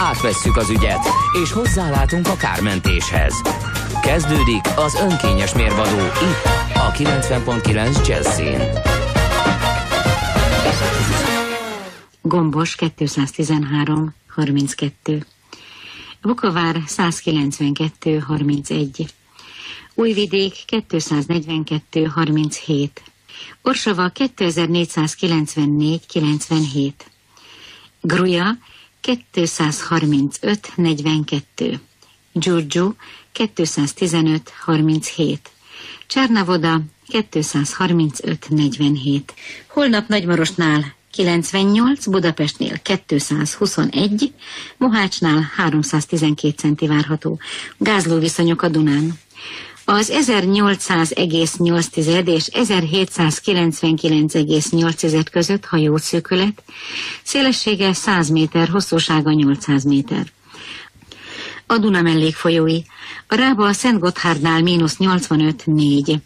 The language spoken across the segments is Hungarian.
Átvesszük az ügyet, és hozzálátunk a kármentéshez. Kezdődik az önkényes mérvadó itt, a 90.9 Jazzin. Gombos 213 32 Vukovár 192 31 Újvidék 242 37 Orsava 2494 97 Gruja 235 42 Giurgiu 215 37 Csernavoda 235 47 Holnap Nagymarosnál 98, Budapestnél 221, Mohácsnál 312 centi várható. Gázló viszonyok a Dunán. Az 1800,8 és 1799,8 között hajószűkület, szélessége 100 méter, hosszúsága 800 méter. A Duna mellékfolyói. A Rába a Szent Gotthárdnál mínusz 85,4,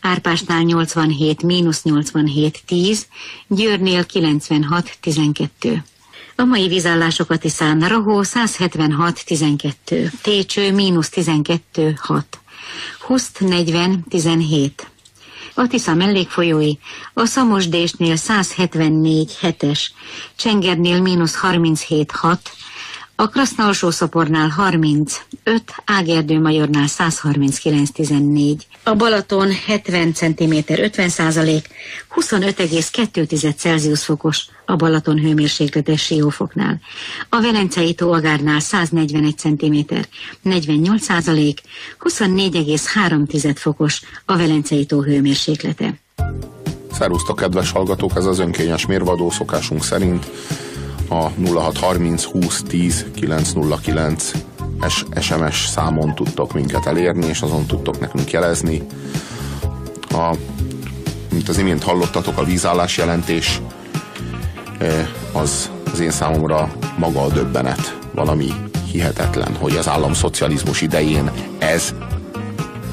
Árpásnál 87, mínusz 87, 10, Győrnél 96, 12. A mai vízállásokat Tiszán Rahó 176, 12, Técső mínusz 12, 6. Huszt 40, 17. A Tisza mellékfolyói, a Szamosdésnél 174, 7-es, Csengernél mínusz 37, 6, a Krasznalsó szopornál 35, Ágerdő Majornál 139-14, a Balaton 70 cm 50 százalék, 25,2 Celsius fokos a Balaton hőmérséklete Siófoknál, a Velencei tó Agárnál 141 cm 48 százalék, 24,3 fokos a Velencei tó hőmérséklete. Szerusztok, kedves hallgatók, ez az önkényes mérvadó szokásunk szerint a 0630 20 10 909 SMS számon tudtok minket elérni, és azon tudtok nekünk jelezni. A, mint az imént hallottatok, a vízállás jelentés e, az, az én számomra maga a döbbenet. Valami hihetetlen, hogy az államszocializmus idején ez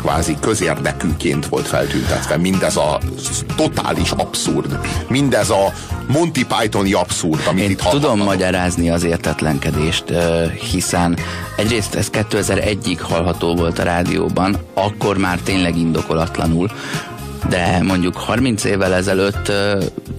kvázi közérdekűként volt feltüntetve. Mindez a totális abszurd. Mindez a Monty Pythoni abszurd, amit Én itt tudom magyarázni az értetlenkedést, hiszen egyrészt ez 2001-ig hallható volt a rádióban, akkor már tényleg indokolatlanul, de mondjuk 30 évvel ezelőtt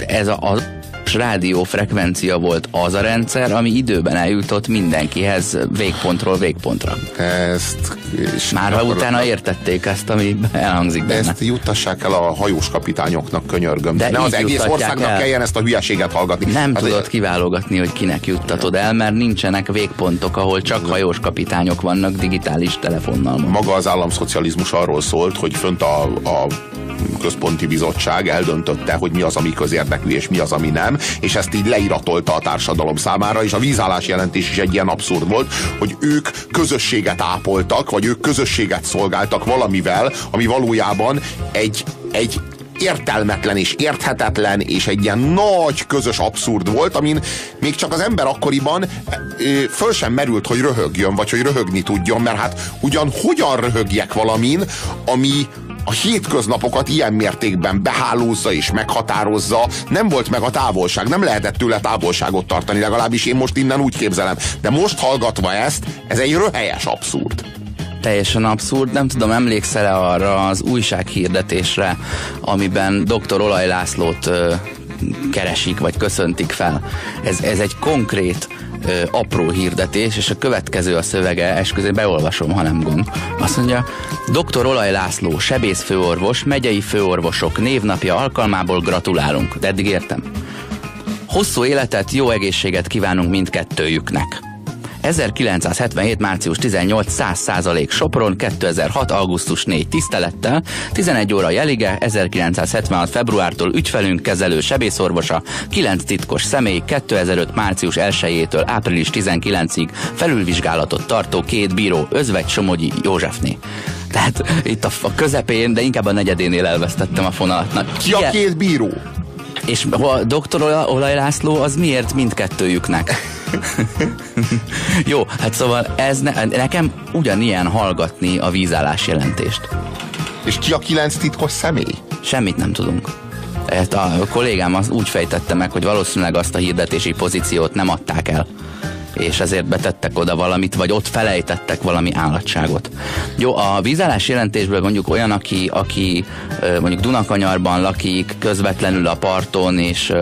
ez a, a rádiófrekvencia volt az a rendszer, ami időben eljutott mindenkihez végpontról végpontra. Ezt, és Már ha utána értették ezt, ami elhangzik benne. ezt juttassák el a hajós kapitányoknak, könyörgöm. De ne az egész országnak el. kelljen ezt a hülyeséget hallgatni. Nem Hát, tudod kiválogatni, hogy kinek juttatod el, mert nincsenek végpontok, ahol csak hajós kapitányok vannak digitális telefonnal. Maga az államszocializmus arról szólt, hogy fönt a, a központi bizottság eldöntötte, hogy mi az, ami közérdekű, és mi az, ami nem, és ezt így leiratolta a társadalom számára, és a vízállás jelentés is egy ilyen abszurd volt, hogy ők közösséget ápoltak, vagy ők közösséget szolgáltak valamivel, ami valójában egy, egy értelmetlen és érthetetlen és egy ilyen nagy közös abszurd volt, amin még csak az ember akkoriban ö, föl sem merült, hogy röhögjön, vagy hogy röhögni tudjon, mert hát ugyan hogyan röhögjek valamin, ami a hétköznapokat ilyen mértékben behálózza és meghatározza, nem volt meg a távolság, nem lehetett tőle távolságot tartani, legalábbis én most innen úgy képzelem. De most hallgatva ezt, ez egy röhelyes abszurd. Teljesen abszurd, nem tudom, emlékszel-e arra az újsághirdetésre, amiben dr. Olaj Lászlót ö, keresik, vagy köszöntik fel. Ez, ez egy konkrét ö, apró hirdetés, és a következő a szövege, esküzé beolvasom, ha nem gond. Azt mondja, dr. Olaj László, sebészfőorvos, megyei főorvosok névnapja alkalmából gratulálunk. De eddig értem. Hosszú életet, jó egészséget kívánunk mindkettőjüknek. 1977. március 18. 100% Sopron, 2006. augusztus 4. tisztelettel, 11 óra Jelige, 1976. februártól ügyfelünk, kezelő sebészorvosa, 9 titkos személy, 2005. március 1-től április 19-ig felülvizsgálatot tartó két bíró, Özvegy Somogyi Józsefné. Tehát itt a, a közepén, de inkább a negyedénél elvesztettem a fonalat. Na, Ki a két bíró? És a doktor Olaj László az miért mindkettőjüknek? Jó, hát szóval ez ne, nekem ugyanilyen hallgatni a vízállás jelentést. És ki a kilenc titkos személy? Semmit nem tudunk. Hát a kollégám az úgy fejtette meg, hogy valószínűleg azt a hirdetési pozíciót nem adták el és ezért betettek oda valamit, vagy ott felejtettek valami állatságot. Jó, a vízállás jelentésből mondjuk olyan, aki, aki mondjuk Dunakanyarban lakik, közvetlenül a parton, és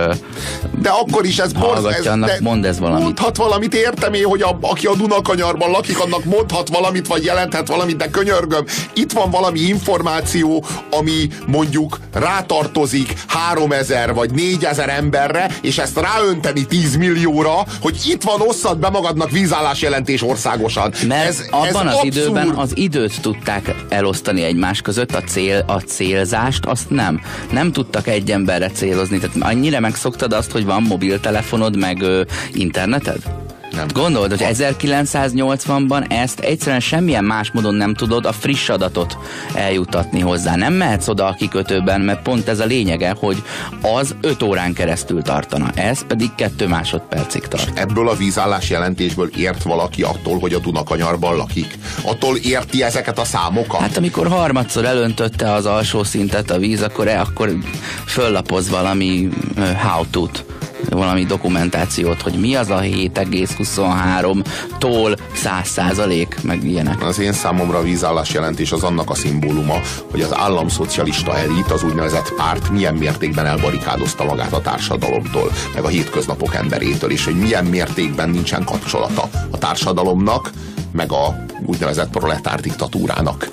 de akkor is ez borz, ez, annak de mond ez valamit. Mondhat valamit, értem én, hogy a, aki a Dunakanyarban lakik, annak mondhat valamit, vagy jelenthet valamit, de könyörgöm, itt van valami információ, ami mondjuk rátartozik 3000 vagy 4000 emberre, és ezt ráönteni 10 millióra, hogy itt van, osszad be magadnak vízállás jelentés országosan. Mert ez, abban ez az abszurd. időben az időt tudták elosztani egymás között, a, cél, a célzást azt nem. Nem tudtak egy emberre célozni. Tehát annyira megszoktad azt, hogy van mobiltelefonod, meg ö, interneted? Nem. Gondolod, hogy 1980-ban ezt egyszerűen semmilyen más módon nem tudod a friss adatot eljutatni hozzá. Nem mehetsz oda a kikötőben, mert pont ez a lényege, hogy az 5 órán keresztül tartana. Ez pedig 2 másodpercig tart. És ebből a vízállás jelentésből ért valaki attól, hogy a Dunakanyarban lakik? Attól érti ezeket a számokat? Hát amikor harmadszor elöntötte az alsó szintet a víz, akkor, e, akkor föllapoz valami how-to-t valami dokumentációt, hogy mi az a 7,23-tól 100 százalék, meg ilyenek. Az én számomra a vízállás jelentés az annak a szimbóluma, hogy az államszocialista elit, az úgynevezett párt milyen mértékben elbarikádozta magát a társadalomtól, meg a hétköznapok emberétől, és hogy milyen mértékben nincsen kapcsolata a társadalomnak, meg a úgynevezett proletár diktatúrának.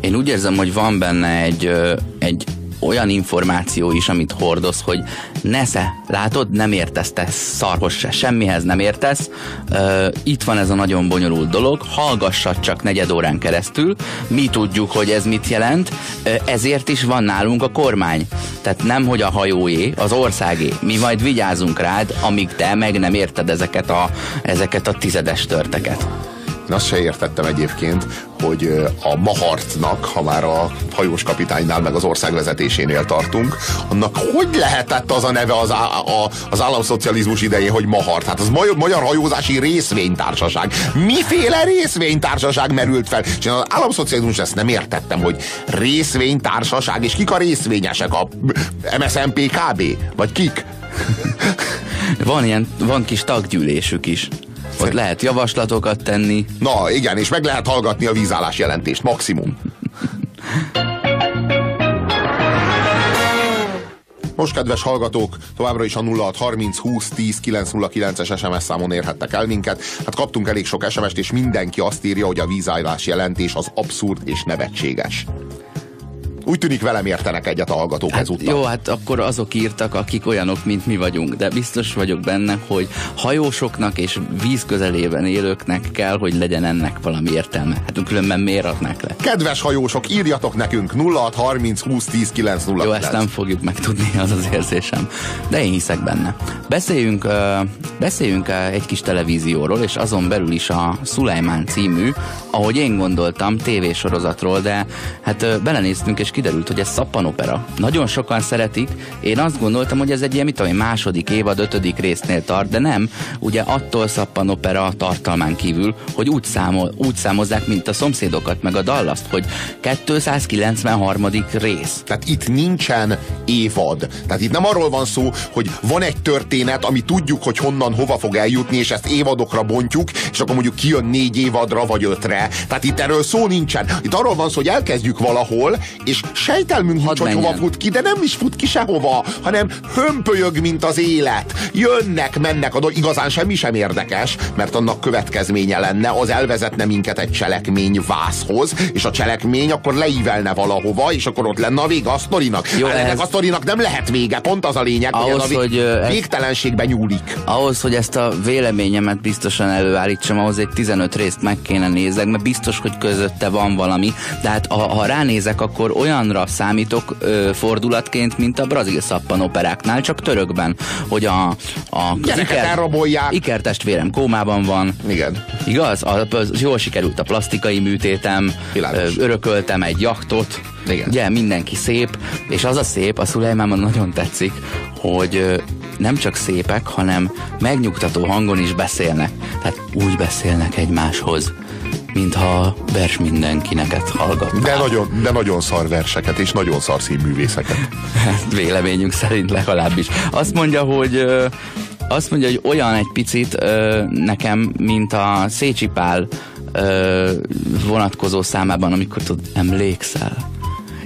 Én úgy érzem, hogy van benne egy, egy olyan információ is, amit hordoz, hogy nesze, látod, nem értesz te szarhoz se, semmihez nem értesz, uh, itt van ez a nagyon bonyolult dolog, hallgassad csak negyed órán keresztül, mi tudjuk, hogy ez mit jelent, uh, ezért is van nálunk a kormány. Tehát nem, hogy a hajóé, az országé. Mi majd vigyázunk rád, amíg te meg nem érted ezeket a, ezeket a tizedes törteket. Én azt se értettem egyébként, hogy a Mahartnak, ha már a hajós kapitánynál meg az ország vezetésénél tartunk, annak hogy lehetett az a neve az, á, a, az államszocializmus idején, hogy Mahart? Hát az magyar, magyar hajózási részvénytársaság. Miféle részvénytársaság merült fel? És az államszocializmus ezt nem értettem, hogy részvénytársaság, és kik a részvényesek? A MSZNP kb? Vagy kik? van ilyen, van kis taggyűlésük is. Ott lehet javaslatokat tenni. Na igen, és meg lehet hallgatni a vízállás jelentést, maximum. Most, kedves hallgatók, továbbra is a 0630 20 10 909-es SMS számon érhettek el minket. Hát kaptunk elég sok SMS-t, és mindenki azt írja, hogy a vízállás jelentés az abszurd és nevetséges. Úgy tűnik velem értenek egyet a hallgatók hát, ezúttal. Jó, hát akkor azok írtak, akik olyanok, mint mi vagyunk, de biztos vagyok benne, hogy hajósoknak és víz közelében élőknek kell, hogy legyen ennek valami értelme. Hát különben miért adnák le? Kedves hajósok, írjatok nekünk 0630 20 10 909. Jó, ezt nem fogjuk megtudni, az az érzésem. De én hiszek benne. Beszéljünk, uh, beszéljünk uh, egy kis televízióról, és azon belül is a Szulajmán című, ahogy én gondoltam, tévésorozatról, de hát uh, belenéztünk, és kiderült, hogy ez szappanopera. Nagyon sokan szeretik, én azt gondoltam, hogy ez egy ilyen, mit tudom, második évad, ötödik résznél tart, de nem. Ugye attól szappanopera tartalmán kívül, hogy úgy, számol, úgy számozzák, mint a szomszédokat, meg a dallaszt, hogy 293. rész. Tehát itt nincsen évad. Tehát itt nem arról van szó, hogy van egy történet, ami tudjuk, hogy honnan, hova fog eljutni, és ezt évadokra bontjuk, és akkor mondjuk kijön négy évadra vagy ötre. Tehát itt erről szó nincsen. Itt arról van szó, hogy elkezdjük valahol, és Sejtelmünk nincs, hogy hova fut ki, de nem is fut ki sehova, hanem hömpölyög, mint az élet. Jönnek, mennek, a igazán semmi sem érdekes, mert annak következménye lenne, az elvezetne minket egy cselekmény vászhoz, és a cselekmény akkor leívelne valahova, és akkor ott lenne a vége a sztorinak. Jó, hát ehhez... a sztorinak nem lehet vége, pont az a lényeg, ahhoz, hogy, hogy a végtelenségbe nyúlik. Ahhoz, hogy ezt a véleményemet biztosan előállítsam, ahhoz egy 15 részt meg kéne nézek, mert biztos, hogy közötte van valami, de hát ha, ha ránézek, akkor olyanra számítok ö, fordulatként, mint a brazil szappanoperáknál, csak törökben, hogy a, a Iker, elrabolják. Iker testvérem kómában van. Igen. Igaz? A, az jól sikerült a plastikai műtétem, Világos. örököltem egy jachtot, igen. Ugye, mindenki szép, és az a szép, a Szulejmánban nagyon tetszik, hogy nem csak szépek, hanem megnyugtató hangon is beszélnek. Tehát úgy beszélnek egymáshoz, mintha vers mindenkineket hallgatnál. De nagyon, de nagyon szar verseket, és nagyon szar színművészeket. Hát véleményünk szerint legalábbis. Azt mondja, hogy azt mondja, hogy olyan egy picit nekem, mint a Szécsi Pál vonatkozó számában, amikor tudod, emlékszel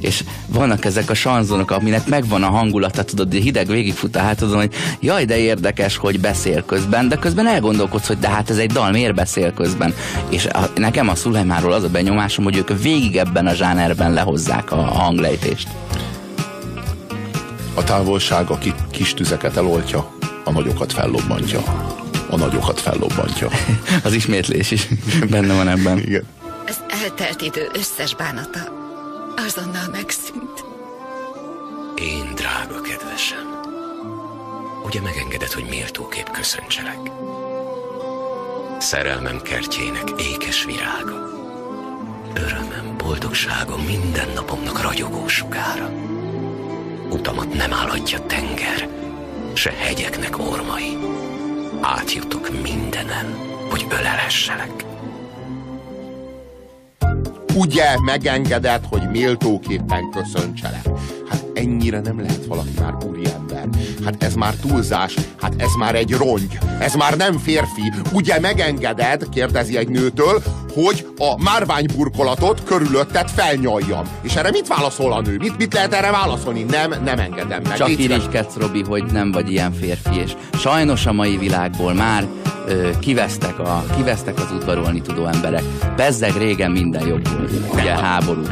és vannak ezek a sanzonok, aminek megvan a hangulata, tudod, hogy hideg végigfut a hátadon, hogy jaj, de érdekes, hogy beszél közben, de közben elgondolkodsz, hogy de hát ez egy dal, miért beszél közben? És a, nekem a Szulajmáról az a benyomásom, hogy ők végig ebben a zsánerben lehozzák a, a hanglejtést. A távolság, aki kis tüzeket eloltja, a nagyokat fellobbantja. A nagyokat fellobbantja. az ismétlés is benne van ebben. Igen. Az eltelt idő összes bánata azonnal megszűnt. Én, drága kedvesem, ugye megengeded, hogy méltóképp köszöntselek? Szerelmem kertjének ékes virága. Örömem, boldogságom minden napomnak ragyogó sugára. Utamat nem állhatja tenger, se hegyeknek ormai. Átjutok mindenen, hogy ölelesselek ugye megengedett, hogy méltóképpen köszöntselek. Hát ennyire nem lehet valaki már úriember. Hát ez már túlzás, hát ez már egy rongy, ez már nem férfi. Ugye megengeded, kérdezi egy nőtől, hogy a márványburkolatot körülötted felnyaljam. És erre mit válaszol a nő? Mit, mit lehet erre válaszolni? Nem, nem engedem meg. Csak irigykedsz, Robi, hogy nem vagy ilyen férfi, és sajnos a mai világból már ö, kivesztek, a, kivesztek az udvarolni tudó emberek. Bezzeg régen minden jobb volt. Ugye háború.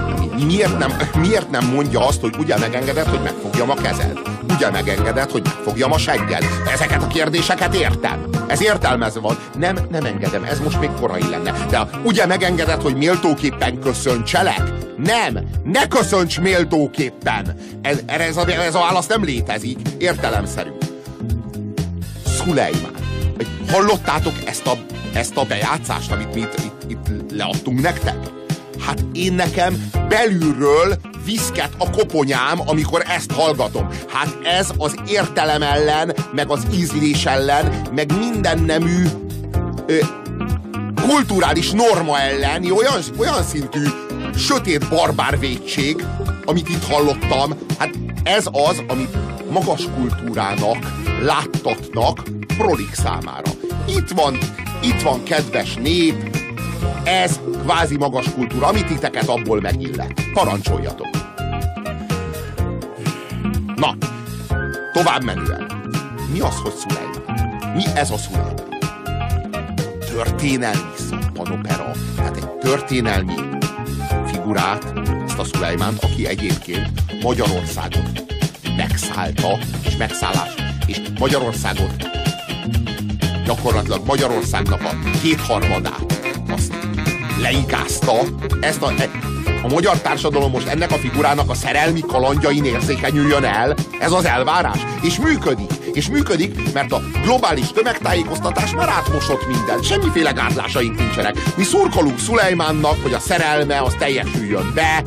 Miért nem, miért nem mondja azt, hogy ugye megengedett, hogy megfogjam a kezed? Ugye megengedett, hogy megfogjam a segged? Ezeket a kérdéseket értem. Ez értelmezve van. Nem, nem engedem. Ez most még korai lenne. De ugye megengedett, hogy méltóképpen köszöntselek? Nem, ne köszönts méltóképpen. Ez, ez, a, ez a válasz nem létezik. Értelemszerű. Szulejmán Hallottátok ezt a, ezt a bejátszást, amit mi itt, itt, itt leadtunk nektek? Hát én nekem belülről viszket a koponyám, amikor ezt hallgatom. Hát ez az értelem ellen, meg az ízlés ellen, meg minden nemű ö, kulturális norma elleni olyan, olyan szintű sötét barbár vétség, amit itt hallottam, hát ez az, amit magas kultúrának láttatnak prolik számára. Itt van, itt van kedves nép, ez kvázi magas kultúra, amit titeket abból megillet. Parancsoljatok! Na, tovább menően. Mi az, hogy Szulejman? Mi ez a Szulejman? Történelmi szappanopera. Tehát egy történelmi figurát, ezt a Szulejmánt, aki egyébként Magyarországot megszállta, és megszállás, és Magyarországot gyakorlatilag Magyarországnak a kétharmadát leigázta. Ezt a, e, a magyar társadalom most ennek a figurának a szerelmi kalandjain érzékenyüljön el. Ez az elvárás. És működik. És működik, mert a globális tömegtájékoztatás már átmosott mindent. Semmiféle gátlásaink nincsenek. Mi szurkolunk Szulejmánnak, hogy a szerelme az teljesüljön be,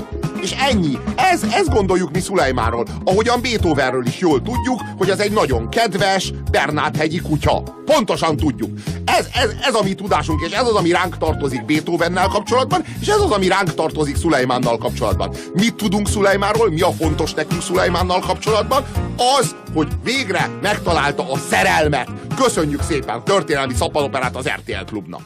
és ennyi. Ez, ez gondoljuk mi Szulejmáról. Ahogyan Beethovenről is jól tudjuk, hogy ez egy nagyon kedves, Bernát-hegyi kutya. Pontosan tudjuk. Ez, ez, ez a mi tudásunk, és ez az, ami ránk tartozik Beethovennel kapcsolatban, és ez az, ami ránk tartozik Szulejmánnal kapcsolatban. Mit tudunk Szulejmáról? Mi a fontos nekünk Szulejmánnal kapcsolatban? Az, hogy végre megtalálta a szerelmet. Köszönjük szépen történelmi szappanoperát az RTL klubnak.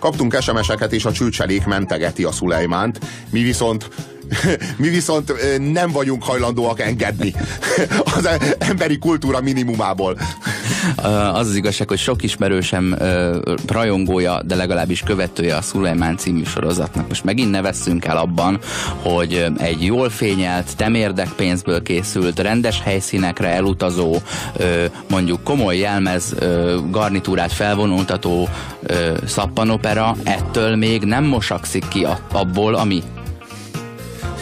Kaptunk SMS-eket, és a csőcselék mentegeti a Szulejmánt. Mi viszont mi viszont nem vagyunk hajlandóak engedni az emberi kultúra minimumából. Az az igazság, hogy sok ismerősem rajongója, de legalábbis követője a Szulajmán című sorozatnak. Most megint ne veszünk el abban, hogy egy jól fényelt, temérdek pénzből készült, rendes helyszínekre elutazó, mondjuk komoly jelmez garnitúrát felvonultató szappanopera ettől még nem mosakszik ki abból, ami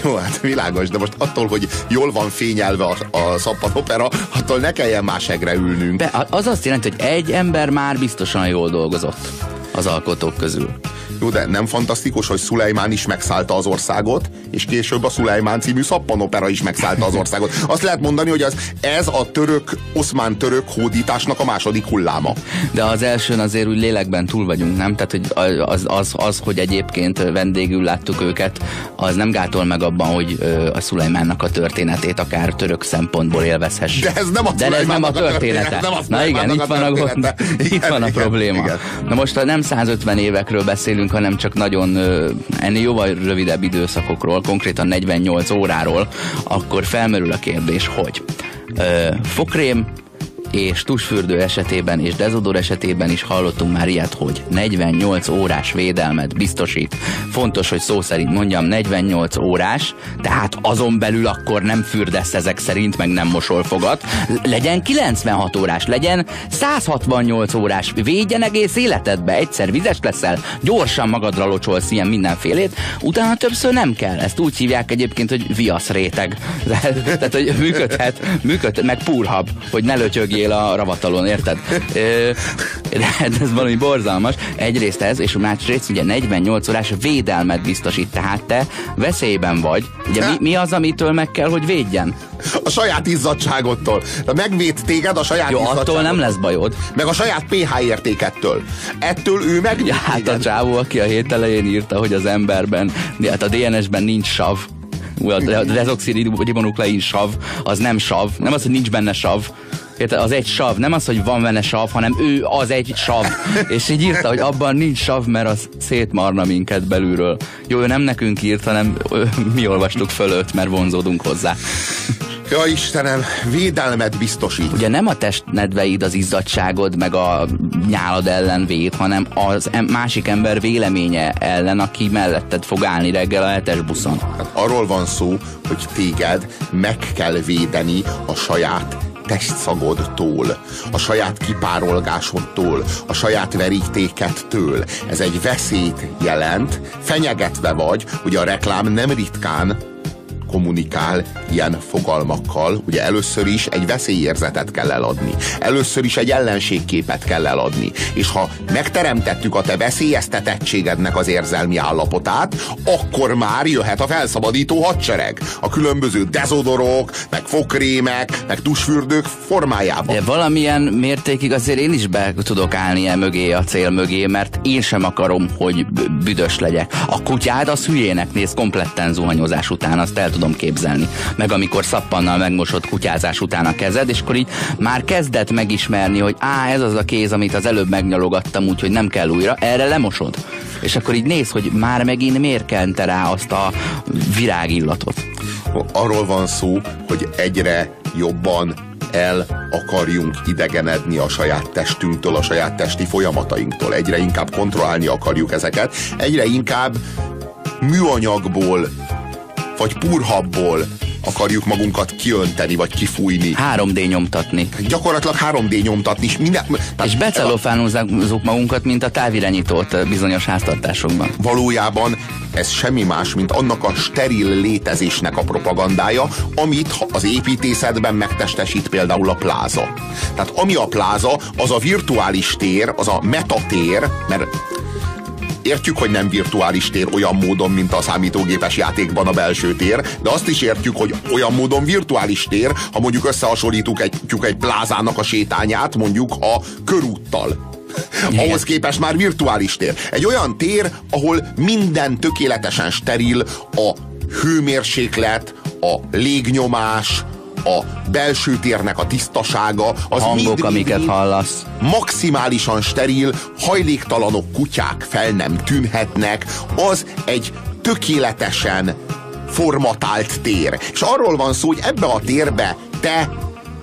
jó, hát világos, de most attól, hogy jól van fényelve a, a szappanopera, attól ne kelljen más egre ülnünk. De az azt jelenti, hogy egy ember már biztosan jól dolgozott az alkotók közül. Jó, de nem fantasztikus, hogy Szulejmán is megszállta az országot, és később a Szulejmán című szappanopera is megszállta az országot. Azt lehet mondani, hogy az, ez a török, oszmán-török hódításnak a második hulláma. De az elsőn azért úgy lélekben túl vagyunk, nem? Tehát hogy az, az, az, hogy egyébként vendégül láttuk őket, az nem gátol meg abban, hogy a Szulejmánnak a történetét akár török szempontból élvezhessük. De ez nem a De ez nem a története. története. Nem a Na igen, itt van a, gond, itt van a probléma. Igen. Na most nem 150 évekről beszélünk, hanem csak nagyon ennél jóval rövidebb időszakokról, konkrétan 48 óráról, akkor felmerül a kérdés, hogy fokrém, és tusfürdő esetében és dezodor esetében is hallottunk már ilyet, hogy 48 órás védelmet biztosít. Fontos, hogy szó szerint mondjam 48 órás, tehát azon belül akkor nem fürdesz ezek szerint, meg nem mosol fogat. Legyen 96 órás, legyen 168 órás, védjen egész életedbe, egyszer vizes leszel, gyorsan magadra locsolsz ilyen mindenfélét, utána többször nem kell. Ezt úgy hívják egyébként, hogy viasz réteg. Tehát, hogy működhet, működhet, meg púrhab, hogy ne lötyögjél legyél a ravatalon, érted? De ez valami borzalmas. Egyrészt ez, és másrészt ugye 48 órás védelmet biztosít, tehát te veszélyben vagy. Ugye mi, mi az, amitől meg kell, hogy védjen? A saját izzadságodtól. De megvéd téged a saját Jó, attól nem lesz bajod. Meg a saját pH értékettől. Ettől ő meg. Ja, hát a csávó, aki a hét elején írta, hogy az emberben, hát a DNS-ben nincs sav, a dezoxiribonuklein sav, az nem sav, nem az, hogy nincs benne sav, Érted? Az egy sav, nem az, hogy van benne sav, hanem ő az egy sav. És így írta, hogy abban nincs sav, mert az szétmarna minket belülről. Jó, ő nem nekünk írt, hanem mi olvastuk fölött, mert vonzódunk hozzá. Ja Istenem, védelmet biztosít. Ugye nem a testnedveid az izzadságod, meg a nyálad ellen véd, hanem az em- másik ember véleménye ellen, aki melletted fog állni reggel a hetes buszon. Hát arról van szó, hogy téged meg kell védeni a saját testszagodtól, a saját kipárolgásodtól, a saját verítékettől. Ez egy veszélyt jelent, fenyegetve vagy, ugye a reklám nem ritkán kommunikál ilyen fogalmakkal, ugye először is egy veszélyérzetet kell eladni. Először is egy ellenségképet kell eladni. És ha megteremtettük a te veszélyeztetettségednek az érzelmi állapotát, akkor már jöhet a felszabadító hadsereg. A különböző dezodorok, meg fokrémek, meg tusfürdők formájában. De valamilyen mértékig azért én is be tudok állni e mögé, a cél mögé, mert én sem akarom, hogy büdös legyek. A kutyád az hülyének néz kompletten zuhanyozás után, azt el tudom képzelni. Meg amikor szappannal megmosott kutyázás után a kezed, és akkor így már kezdett megismerni, hogy á, ez az a kéz, amit az előbb megnyalogattam, úgyhogy nem kell újra, erre lemosod. És akkor így néz, hogy már megint miért kente rá azt a virágillatot. Arról van szó, hogy egyre jobban el akarjunk idegenedni a saját testünktől, a saját testi folyamatainktól. Egyre inkább kontrollálni akarjuk ezeket, egyre inkább műanyagból vagy purhabból akarjuk magunkat kiönteni, vagy kifújni. 3D nyomtatni. Gyakorlatilag 3D nyomtatni. És, minden, és becelofánozunk magunkat, mint a távirányítót bizonyos háztartásokban. Valójában ez semmi más, mint annak a steril létezésnek a propagandája, amit az építészetben megtestesít például a pláza. Tehát ami a pláza, az a virtuális tér, az a metatér, mert Értjük, hogy nem virtuális tér olyan módon, mint a számítógépes játékban a belső tér, de azt is értjük, hogy olyan módon virtuális tér, ha mondjuk összehasonlítjuk egy, egy plázának a sétányát, mondjuk a körúttal. Igen. Ahhoz képest már virtuális tér. Egy olyan tér, ahol minden tökéletesen steril, a hőmérséklet, a légnyomás, a belső térnek a tisztasága, az hangok, mind, amiket mind, hallasz. maximálisan steril, hajléktalanok kutyák fel nem tűnhetnek, az egy tökéletesen formatált tér. És arról van szó, hogy ebbe a térbe te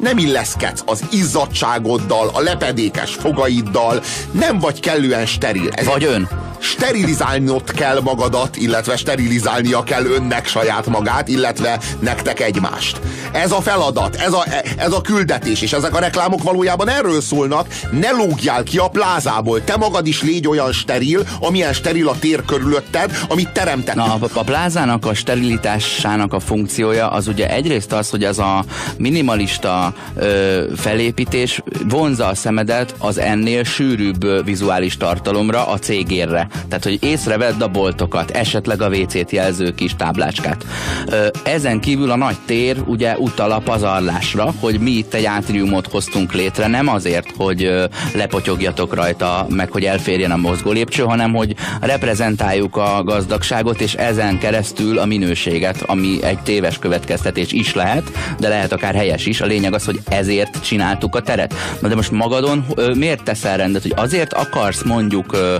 nem illeszkedsz az izzadságoddal, a lepedékes fogaiddal, nem vagy kellően steril. Ez Vagy ön. sterilizálnod kell magadat, illetve sterilizálnia kell önnek saját magát, illetve nektek egymást. Ez a feladat, ez a, ez a küldetés, és ezek a reklámok valójában erről szólnak, ne lógjál ki a plázából, te magad is légy olyan steril, amilyen steril a tér körülötted, amit teremtettek. Na, a, a plázának a sterilitásának a funkciója az ugye egyrészt az, hogy az a minimalista ö, felépítés vonza a szemedet az ennél sűrűbb vizuális tartalomra, a cégérre. Tehát, hogy észrevedd a boltokat, esetleg a WC-t jelző kis táblácskát. Ö, ezen kívül a nagy tér ugye utal a pazarlásra, hogy mi itt egy átriumot hoztunk létre, nem azért, hogy ö, lepotyogjatok rajta, meg hogy elférjen a mozgó lépcső, hanem hogy reprezentáljuk a gazdagságot, és ezen keresztül a minőséget, ami egy téves következtetés is lehet, de lehet akár helyes is. A lényeg az, hogy ezért csináltuk a teret. Na de most magadon ö, miért teszel rendet, hogy azért akarsz mondjuk ö,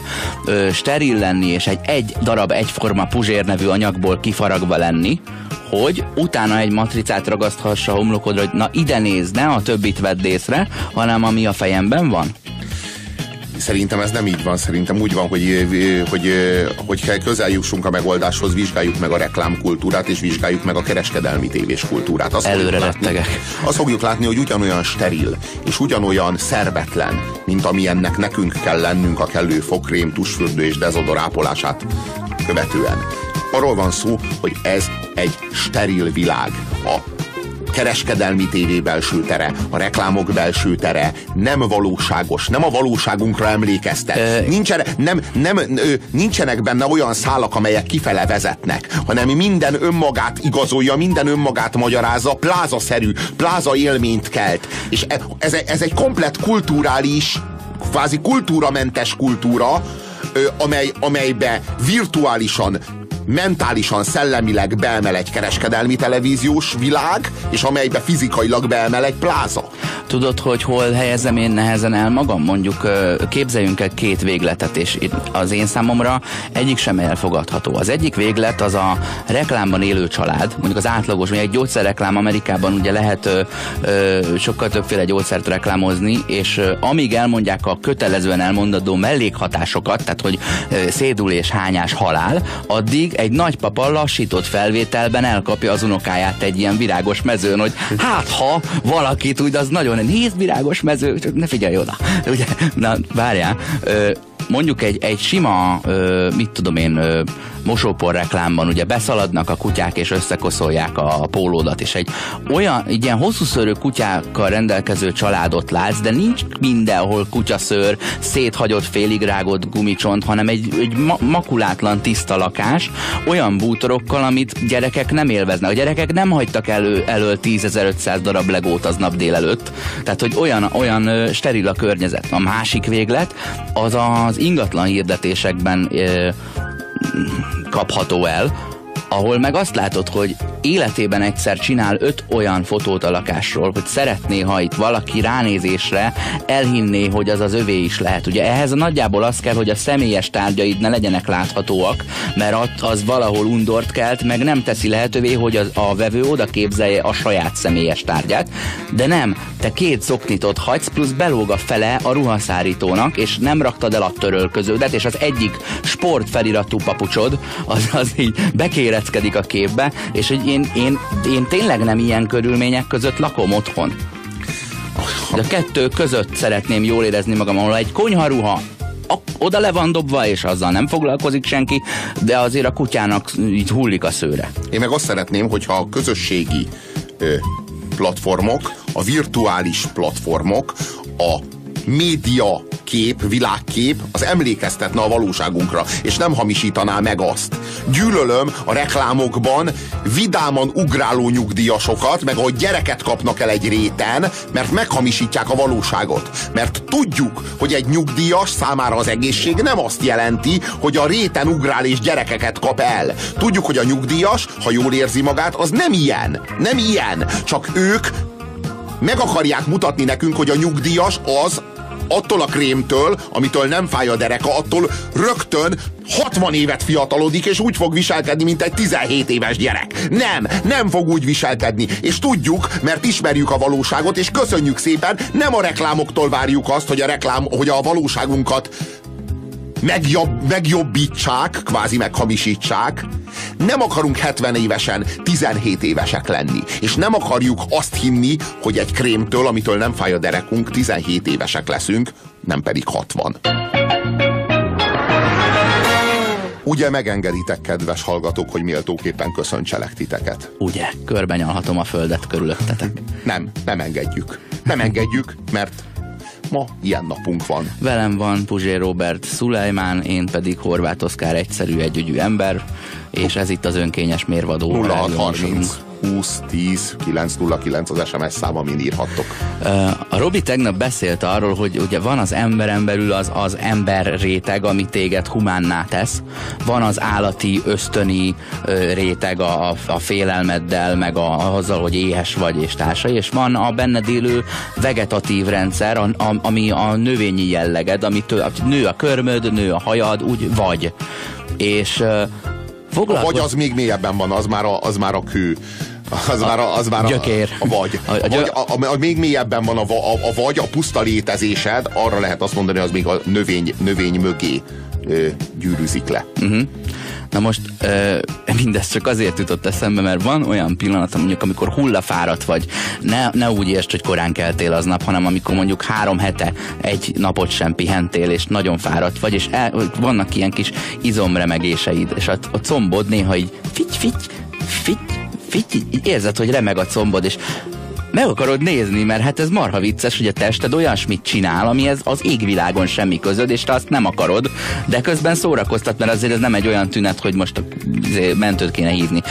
ö, steril lenni, és egy, egy darab egyforma puzsér nevű anyagból kifaragva lenni, hogy utána egy matricát ragaszthassa a homlokodra, hogy na ide néz, ne a többit vedd észre, hanem ami a fejemben van. Szerintem ez nem így van, szerintem úgy van, hogy, hogy, hogy közel jussunk a megoldáshoz, vizsgáljuk meg a reklámkultúrát, és vizsgáljuk meg a kereskedelmi tévés kultúrát. Azt Előre rettegek. Azt fogjuk látni, hogy ugyanolyan steril, és ugyanolyan szervetlen, mint amilyennek nekünk kell lennünk a kellő fokrém, tusfürdő és dezodorápolását követően. Arról van szó, hogy ez egy steril világ. A kereskedelmi tévé belső tere, a reklámok belső tere nem valóságos, nem a valóságunkra emlékeztet. Ö- Nincsen, nem, nem, nincsenek benne olyan szálak, amelyek kifele vezetnek, hanem minden önmagát igazolja, minden önmagát magyarázza, plázaszerű, pláza élményt kelt. És e- ez, ez egy komplett kulturális, kvázi kultúramentes kultúra, amely, amelybe virtuálisan mentálisan, szellemileg beemel egy kereskedelmi televíziós világ, és amelybe fizikailag beemel egy pláza. Tudod, hogy hol helyezem én nehezen el magam? Mondjuk képzeljünk el két végletet, és az én számomra egyik sem elfogadható. Az egyik véglet az a reklámban élő család, mondjuk az átlagos, vagy egy gyógyszerreklám Amerikában ugye lehet ö, ö, sokkal többféle gyógyszert reklámozni, és ö, amíg elmondják a kötelezően elmondandó mellékhatásokat, tehát hogy ö, szédülés, hányás, halál, addig egy nagypapa lassított felvételben elkapja az unokáját egy ilyen virágos mezőn, hogy hát ha valakit úgy, az nagyon nézd virágos mező, csak ne figyelj oda. Ugye, na, várjál. Mondjuk egy, egy sima, mit tudom én, mosópor reklámban ugye beszaladnak a kutyák és összekoszolják a pólódat, és egy olyan, ilyen hosszúszőrű kutyákkal rendelkező családot látsz, de nincs mindenhol kutyaszőr, széthagyott félig rágott gumicsont, hanem egy, egy ma- makulátlan tiszta lakás, olyan bútorokkal, amit gyerekek nem élveznek. A gyerekek nem hagytak elő, elől 10.500 darab legót aznap délelőtt. Tehát, hogy olyan, olyan steril a környezet. A másik véglet, az az ingatlan hirdetésekben ö, kapható el, ahol meg azt látod, hogy életében egyszer csinál öt olyan fotót a lakásról, hogy szeretné, ha itt valaki ránézésre elhinné, hogy az az övé is lehet. Ugye ehhez nagyjából az kell, hogy a személyes tárgyaid ne legyenek láthatóak, mert az valahol undort kelt, meg nem teszi lehetővé, hogy az, a vevő oda képzelje a saját személyes tárgyát, de nem, te két szoknitot hagysz, plusz belóg a fele a ruhaszárítónak, és nem raktad el a törölköződet, és az egyik sport papucsod, az, az így bekéreckedik a képbe, és hogy én, én, én tényleg nem ilyen körülmények között lakom otthon. De a kettő között szeretném jól érezni magam, ahol egy konyharuha oda le van dobva, és azzal nem foglalkozik senki, de azért a kutyának így hullik a szőre. Én meg azt szeretném, hogyha a közösségi ö, platformok, a virtuális platformok, a média kép, világkép az emlékeztetne a valóságunkra, és nem hamisítaná meg azt. Gyűlölöm a reklámokban vidáman ugráló nyugdíjasokat, meg ahogy gyereket kapnak el egy réten, mert meghamisítják a valóságot. Mert tudjuk, hogy egy nyugdíjas számára az egészség nem azt jelenti, hogy a réten ugrál és gyerekeket kap el. Tudjuk, hogy a nyugdíjas, ha jól érzi magát, az nem ilyen. Nem ilyen. Csak ők meg akarják mutatni nekünk, hogy a nyugdíjas az attól a krémtől, amitől nem fáj a dereka, attól rögtön 60 évet fiatalodik, és úgy fog viselkedni, mint egy 17 éves gyerek. Nem, nem fog úgy viselkedni. És tudjuk, mert ismerjük a valóságot, és köszönjük szépen, nem a reklámoktól várjuk azt, hogy a reklám, hogy a valóságunkat megjobb, megjobbítsák, kvázi meghamisítsák. Nem akarunk 70 évesen 17 évesek lenni. És nem akarjuk azt hinni, hogy egy krémtől, amitől nem fáj a derekunk, 17 évesek leszünk, nem pedig 60. Ugye megengeditek, kedves hallgatók, hogy méltóképpen köszöntselek titeket? Ugye, körbenyalhatom a földet körülöttetek. Nem, nem engedjük. Nem engedjük, mert ma ilyen napunk van. Velem van Puzsé Robert Szulajmán, én pedig Horváth Oszkár egyszerű együgyű ember, és ez itt az önkényes mérvadó. 0630 20 10 909 az SMS szám, amin írhattok. A Robi tegnap beszélt arról, hogy ugye van az emberen belül az, az ember réteg, ami téged humánná tesz, van az állati, ösztöni réteg a, a félelmeddel, meg a, azzal, hogy éhes vagy és társai, és van a benned élő vegetatív rendszer, a, a, ami a növényi jelleged, amitől nő a körmöd, nő a hajad, úgy vagy. És Foglalkoz... Vagy az még mélyebben van, az már a, az már a kő. Az a, már a, az már gyökér. A, a vagy. A, a, vagy a, a, a, még mélyebben van a, a, a vagy, a puszta létezésed, arra lehet azt mondani, az még a növény, növény mögé ö, gyűrűzik le. Uh-huh. Na most ö, mindez csak azért jutott eszembe, mert van olyan pillanat, mondjuk, amikor hullafáradt vagy, ne, ne úgy értsd, hogy korán keltél aznap, hanem amikor mondjuk három hete egy napot sem pihentél, és nagyon fáradt vagy, és el, vannak ilyen kis izomremegéseid, és a, a combod néha így fitty, fitty, fitty, így érzed, hogy remeg a combod, és meg akarod nézni, mert hát ez marha vicces, hogy a tested olyasmit csinál, amihez az égvilágon semmi közöd, és te azt nem akarod, de közben szórakoztat, mert azért ez nem egy olyan tünet, hogy most a mentőt kéne hívni.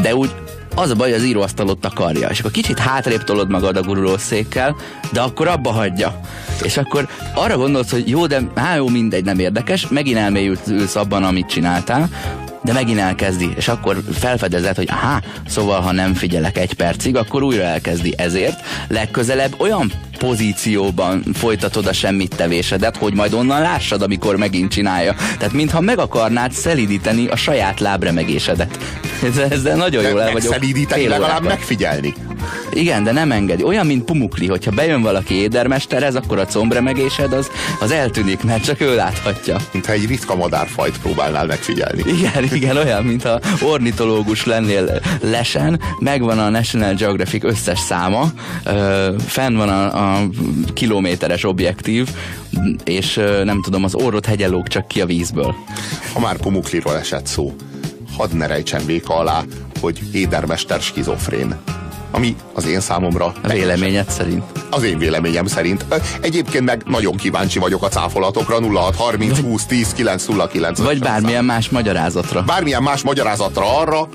De úgy az a baj, az íróasztalot akarja, és akkor kicsit hátrébb tolod magad a gurulószékkel, de akkor abba hagyja. És akkor arra gondolsz, hogy jó, de hát jó, mindegy, nem érdekes, megint elmélyülsz abban, amit csináltál, de megint elkezdi, és akkor felfedezed, hogy aha, szóval ha nem figyelek egy percig, akkor újra elkezdi. Ezért legközelebb olyan pozícióban folytatod a semmit tevésedet, hogy majd onnan lássad, amikor megint csinálja. Tehát mintha meg akarnád szelidíteni a saját lábremegésedet. Ezzel nagyon jól el vagyok. Szelidíteni, legalább megfigyelni. Igen, de nem engedi. Olyan, mint Pumukli, hogyha bejön valaki édermesterhez, akkor a combremegésed az, az eltűnik, mert csak ő láthatja. Mintha egy ritka madárfajt próbálnál megfigyelni. Igen, igen, olyan, mintha ornitológus lennél lesen, megvan a National Geographic összes száma, ö, fenn van a, a kilométeres objektív, és ö, nem tudom, az orrot hegyelóg csak ki a vízből. Ha már Pumukliról esett szó, hadd ne rejtsen véka alá, hogy édermester skizofrén ami az én számomra... Véleményed szerint? Az én véleményem szerint. Egyébként meg nagyon kíváncsi vagyok a cáfolatokra 0630 vagy, 20 10 909. Vagy bármilyen szám. más magyarázatra. Bármilyen más magyarázatra arra,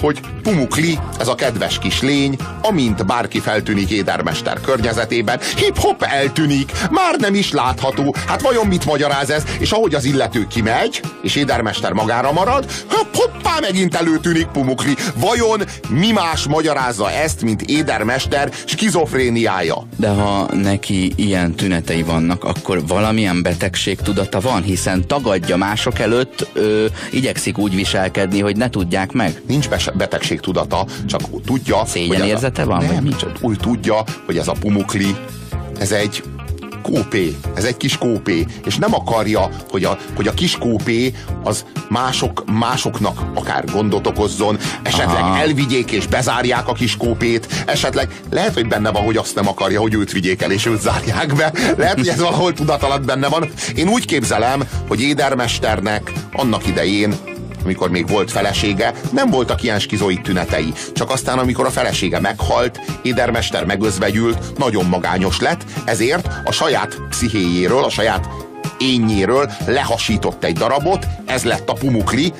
hogy Pumukli, ez a kedves kis lény, amint bárki feltűnik édermester környezetében, hip-hop eltűnik, már nem is látható. Hát vajon mit magyaráz ez? És ahogy az illető kimegy, és édermester magára marad, hopp, hoppá, megint előtűnik Pumukli. Vajon mi más magyarázza ezt, mint édermester skizofréniája? De ha neki ilyen tünetei vannak, akkor valamilyen betegség tudata van, hiszen tagadja mások előtt, ö, igyekszik úgy viselkedni, hogy ne tudják meg. Nincs betegség tudata, csak tudja... Szégyenérzete van? Nem, vagy csak úgy tudja, hogy ez a pumukli, ez egy kópé, ez egy kis kópé, és nem akarja, hogy a, hogy a kis kópé az mások, másoknak akár gondot okozzon, esetleg Aha. elvigyék és bezárják a kis kópét, esetleg lehet, hogy benne van, hogy azt nem akarja, hogy őt vigyék el és őt zárják be, lehet, hogy ez valahol tudat alatt benne van. Én úgy képzelem, hogy édermesternek annak idején amikor még volt felesége, nem voltak ilyen skizoid tünetei. Csak aztán, amikor a felesége meghalt, édermester megözvegyült, nagyon magányos lett, ezért a saját pszichéjéről, a saját énnyéről lehasított egy darabot, ez lett a pumukli,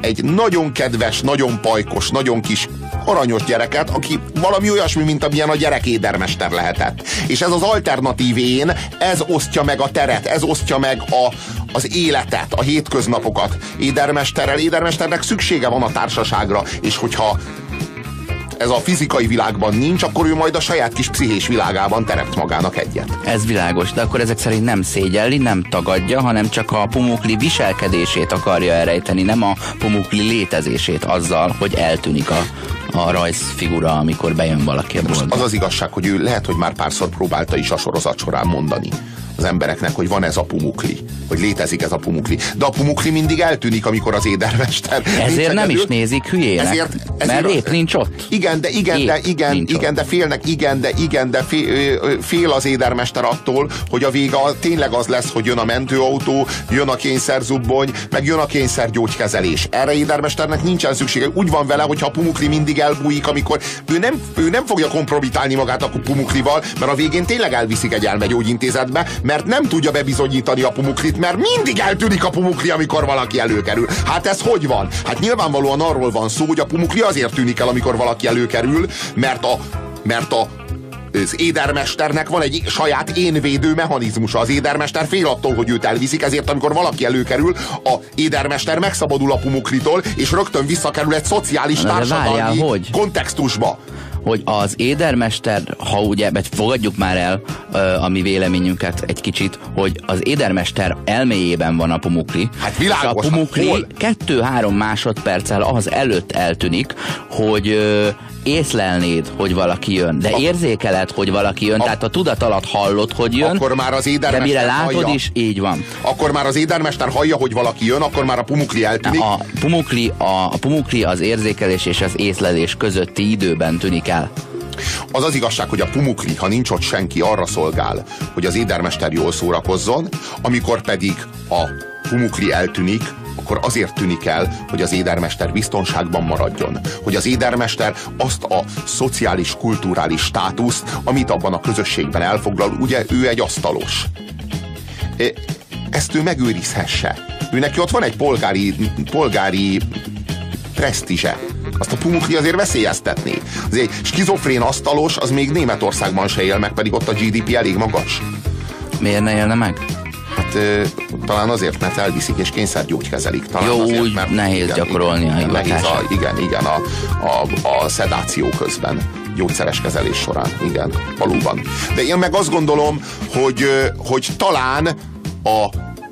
egy nagyon kedves, nagyon pajkos, nagyon kis aranyos gyereket, aki valami olyasmi, mint amilyen a gyerek édermester lehetett. És ez az alternatív én, ez osztja meg a teret, ez osztja meg a, az életet, a hétköznapokat édermesterrel. Édermesternek szüksége van a társaságra, és hogyha ez a fizikai világban nincs, akkor ő majd a saját kis pszichés világában teremt magának egyet. Ez világos, de akkor ezek szerint nem szégyelli, nem tagadja, hanem csak a pumukli viselkedését akarja elrejteni, nem a pumukli létezését azzal, hogy eltűnik a, a rajzfigura, amikor bejön valaki a boltba. Az az igazság, hogy ő lehet, hogy már párszor próbálta is a sorozat során mondani az embereknek, hogy van ez a pumukli, hogy létezik ez a pumukli. De a pumukli mindig eltűnik, amikor az édermester. Ezért nem is nézik hülyének, ezért, ezért, mert rét nincs ott. Igen, de igen, de igen, igen, de félnek, igen, de igen, de fél, fél az édermester attól, hogy a vége tényleg az lesz, hogy jön a mentőautó, jön a kényszerzubbony, meg jön a kényszergyógykezelés. Erre édermesternek nincsen szüksége. Úgy van vele, hogyha a pumukli mindig elbújik, amikor ő nem, ő nem fogja kompromitálni magát a pumuklival, mert a végén tényleg elviszik egy elmegyógyintézetbe, mert nem tudja bebizonyítani a pumuklit, mert mindig eltűnik a pumukli, amikor valaki előkerül. Hát ez hogy van? Hát nyilvánvalóan arról van szó, hogy a pumukli azért tűnik el, amikor valaki előkerül, mert a, mert a az édermesternek van egy saját énvédő mechanizmusa. Az édermester fél attól, hogy őt elviszik, ezért amikor valaki előkerül, a édermester megszabadul a pumuklitól, és rögtön visszakerül egy szociális társadalmi várjál, hogy? kontextusba hogy az édermester, ha ugye, mert fogadjuk már el uh, a mi véleményünket egy kicsit, hogy az édermester elméjében van a pumukli. Hát világos, a pumukli kettő-három másodperccel az előtt eltűnik, hogy uh, észlelnéd, hogy valaki jön, de érzékeled, hogy valaki jön, a, tehát a tudat alatt hallod, hogy jön, akkor már az édermester de mire látod hallja, is, így van. Akkor már az édermester hallja, hogy valaki jön, akkor már a pumukli eltűnik. A pumukli, a, a pumukli az érzékelés és az észlelés közötti időben tűnik el. Az az igazság, hogy a pumukli, ha nincs ott senki, arra szolgál, hogy az édermester jól szórakozzon, amikor pedig a pumukli eltűnik, akkor azért tűnik el, hogy az édermester biztonságban maradjon. Hogy az édermester azt a szociális, kulturális státuszt, amit abban a közösségben elfoglal, ugye ő egy asztalos. Ezt ő megőrizhesse. Ő neki ott van egy polgári, polgári presztízse. Azt a Pumukli azért veszélyeztetné. Az egy skizofrén asztalos, az még Németországban se él meg, pedig ott a GDP elég magas. Miért ne élne meg? Hát talán azért, mert elviszik és kényszergyógykezelik. Talán Jó, azért, úgy mert, nehéz igen, gyakorolni igen, a nehéz a, Igen, igen, a, a, a szedáció közben gyógyszeres kezelés során. Igen, valóban. De én meg azt gondolom, hogy, hogy talán a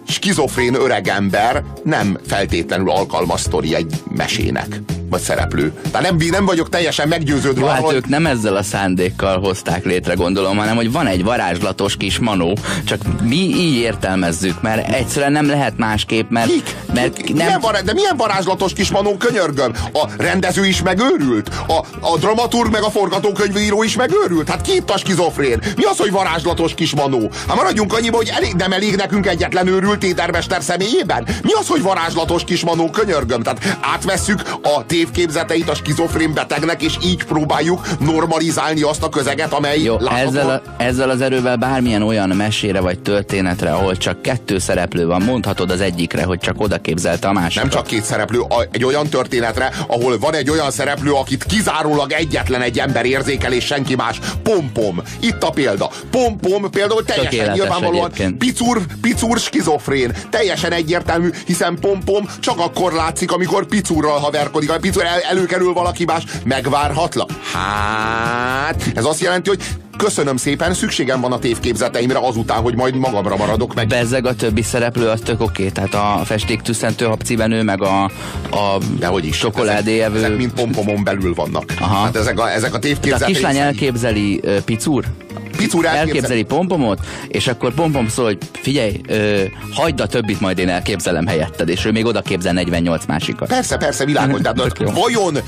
skizofrén öregember nem feltétlenül alkalmas sztori egy mesének vagy szereplő. Tehát nem, nem vagyok teljesen meggyőződve. Jó, hát ők nem ezzel a szándékkal hozták létre, gondolom, hanem hogy van egy varázslatos kis manó, csak mi így értelmezzük, mert egyszerűen nem lehet másképp, mert... Kik? mert Kik? Nem... Milyen vará... De milyen varázslatos kis manó, könyörgöm? A rendező is megőrült? A, a dramaturg meg a forgatókönyvíró is megőrült? Hát ki itt a skizofrén? Mi az, hogy varázslatos kis manó? Hát maradjunk annyiba, hogy elég, nem elég nekünk egyetlen őrült édermester személyében? Mi az, hogy varázslatos kis manó, könyörgöm? Tehát átvesszük a tévképzeteit a skizofrén betegnek, és így próbáljuk normalizálni azt a közeget, amely Jó, ezzel, a, ezzel az erővel bármilyen olyan mesére vagy történetre, ahol csak kettő szereplő van, mondhatod az egyikre, hogy csak oda képzelte a másikat. Nem csak két szereplő, a, egy olyan történetre, ahol van egy olyan szereplő, akit kizárólag egyetlen egy ember érzékel, és senki más. Pompom. Itt a példa. Pompom például teljesen nyilvánvalóan picur, picur skizofrén. Teljesen egyértelmű, hiszen pompom csak akkor látszik, amikor picurral haverkodik picur el, előkerül valaki más, megvárhatlan. Hát, ez azt jelenti, hogy köszönöm szépen, szükségem van a tévképzeteimre azután, hogy majd magamra maradok meg. Bezzeg a többi szereplő, az tök oké. Tehát a festék tüsszentő habcibenő, meg a, a Dehogy is. csokoládéjevő. Ezek, ezek mind pompomon belül vannak. Aha. Hát ezek a, ezek a tévképzetek. A kislány elképzeli uh, picur? Picur elképzeli. elképzeli pompomot, és akkor pompom szól, hogy figyelj, ö, hagyd a többit, majd én elképzelem helyetted, és ő még oda képzel 48 másikat. Persze, persze, világos, de vajon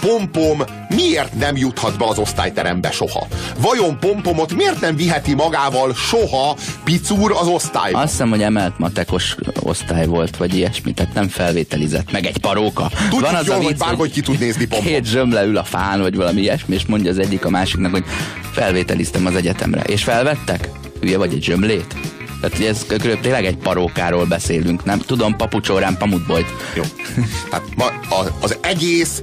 Pompom miért nem juthat be az osztályterembe soha? Vajon Pompomot miért nem viheti magával soha Picúr az osztályba? Azt hiszem, hogy emelt matekos osztály volt, vagy ilyesmi, tehát nem felvételizett, meg egy paróka. Tudjuk Van az jól, a vicc, hogy bárhogy ki tud nézni Pompom. Két zsömle ül a fán, vagy valami ilyesmi, és mondja az egyik a másiknak, hogy felvételiztem az egyetemre. És felvettek? Hülye vagy egy zsömlét? Tehát ez körülbelül tényleg egy parókáról beszélünk, nem? Tudom, papucsórán pamutbolyt. Jó. Tehát ma, a, az egész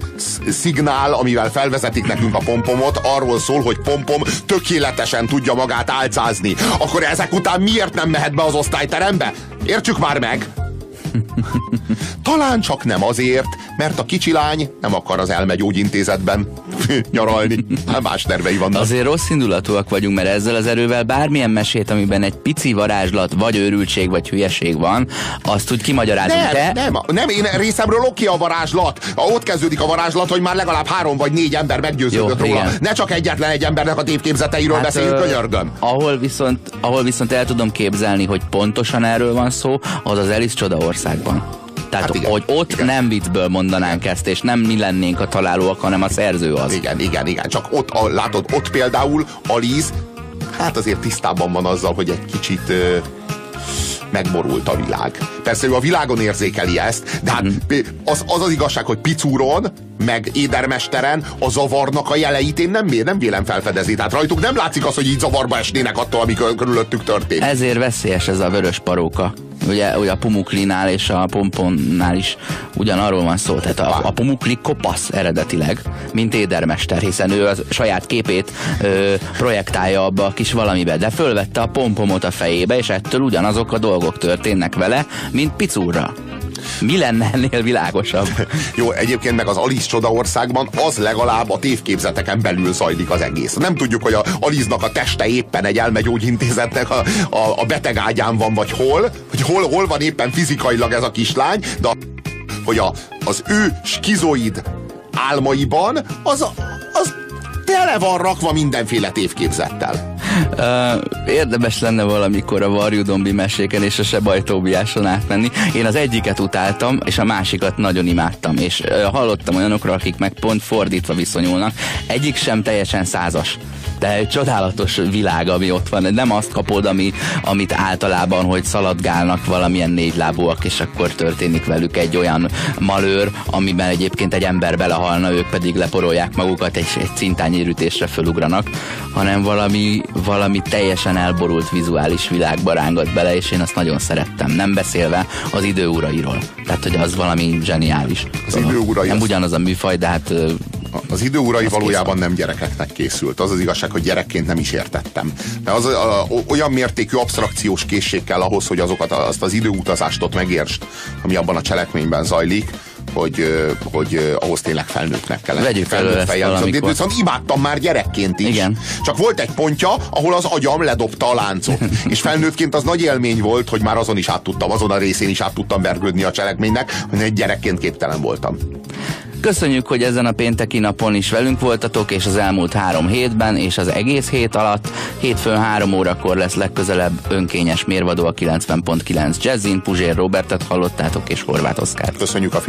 szignál, amivel felvezetik nekünk a pompomot, arról szól, hogy pompom tökéletesen tudja magát álcázni. Akkor ezek után miért nem mehet be az osztályterembe? Értsük már meg! Talán csak nem azért, mert a kicsi lány nem akar az elmegyógyintézetben nyaralni. Hát más tervei vannak. Azért rossz indulatúak vagyunk, mert ezzel az erővel bármilyen mesét, amiben egy pici varázslat, vagy őrültség, vagy hülyeség van, azt úgy kimagyarázunk. Nem, de... nem, nem, én részemről oké a varázslat. Ott kezdődik a varázslat, hogy már legalább három vagy négy ember meggyőződött róla. Igen. Ne csak egyetlen egy embernek a tévképzeteiről hát, beszéljünk, könyörgöm. Ahol viszont, ahol viszont el tudom képzelni, hogy pontosan erről van szó, az az Alice Csoda országban. Tehát, hát igen, hogy ott igen. nem viccből mondanánk ezt, és nem mi lennénk a találóak, hanem a szerző az. Igen, igen, igen. Csak ott, a, látod, ott például Alice, hát azért tisztában van azzal, hogy egy kicsit ö, megborult a világ. Persze ő a világon érzékeli ezt, de hát mm. az, az az igazság, hogy Picúron, meg Édermesteren a zavarnak a jeleit én nem, nem vélem felfedezni. Tehát rajtuk nem látszik az, hogy így zavarba esnének attól, ami körülöttük történik. Ezért veszélyes ez a vörös paróka. Ugye, ugye a Pumuklinál és a Pomponnál is ugyanarról van szó. Tehát a, a Pumukli kopasz eredetileg, mint édermester, hiszen ő a saját képét ö, projektálja abba a kis valamibe, de fölvette a pompomot a fejébe, és ettől ugyanazok a dolgok történnek vele, mint Picurra. Mi lenne ennél világosabb? Jó, egyébként meg az Alice csoda országban az legalább a tévképzeteken belül zajlik az egész. Nem tudjuk, hogy a Alice-nak a teste éppen egy elmegyógyintézetnek a, a, a betegágyán van, vagy hol, hogy hol, hol van éppen fizikailag ez a kislány, de a, hogy a, az ő skizoid álmaiban az, az tele van rakva mindenféle tévképzettel. Uh, érdemes lenne valamikor a Varjudombi meséken és a Sebajtóbiáson átmenni. Én az egyiket utáltam, és a másikat nagyon imádtam, és uh, hallottam olyanokra, akik meg pont fordítva viszonyulnak. Egyik sem teljesen százas de csodálatos világ, ami ott van. Nem azt kapod, ami, amit általában, hogy szaladgálnak valamilyen négylábúak, és akkor történik velük egy olyan malőr, amiben egyébként egy ember belehalna, ők pedig leporolják magukat, és egy cintányérütésre fölugranak, hanem valami, valami teljesen elborult vizuális világba rángat bele, és én azt nagyon szerettem. Nem beszélve az időurairól. Tehát, hogy az valami zseniális. Az időurai. Nem ugyanaz a műfaj, de hát az időurai az valójában nem gyerekeknek készült. Az az igazság, hogy gyerekként nem is értettem. De az a, a, olyan mértékű abstrakciós készség kell ahhoz, hogy azokat azt az időutazást ott megértsd, ami abban a cselekményben zajlik, hogy, hogy ahhoz tényleg felnőttnek kellene. Vegyük felnőtt fejjel. Viszont, viszont imádtam már gyerekként is. Igen. Csak volt egy pontja, ahol az agyam ledobta a láncot. és felnőttként az nagy élmény volt, hogy már azon is át tudtam, azon a részén is át tudtam vergődni a cselekménynek, hogy egy gyerekként képtelen voltam. Köszönjük, hogy ezen a pénteki napon is velünk voltatok, és az elmúlt három hétben, és az egész hét alatt. Hétfőn három órakor lesz legközelebb önkényes mérvadó a 90.9 Jazzin, Puzsér Robertet hallottátok, és Horváth Oszkár. Köszönjük a figyelmet!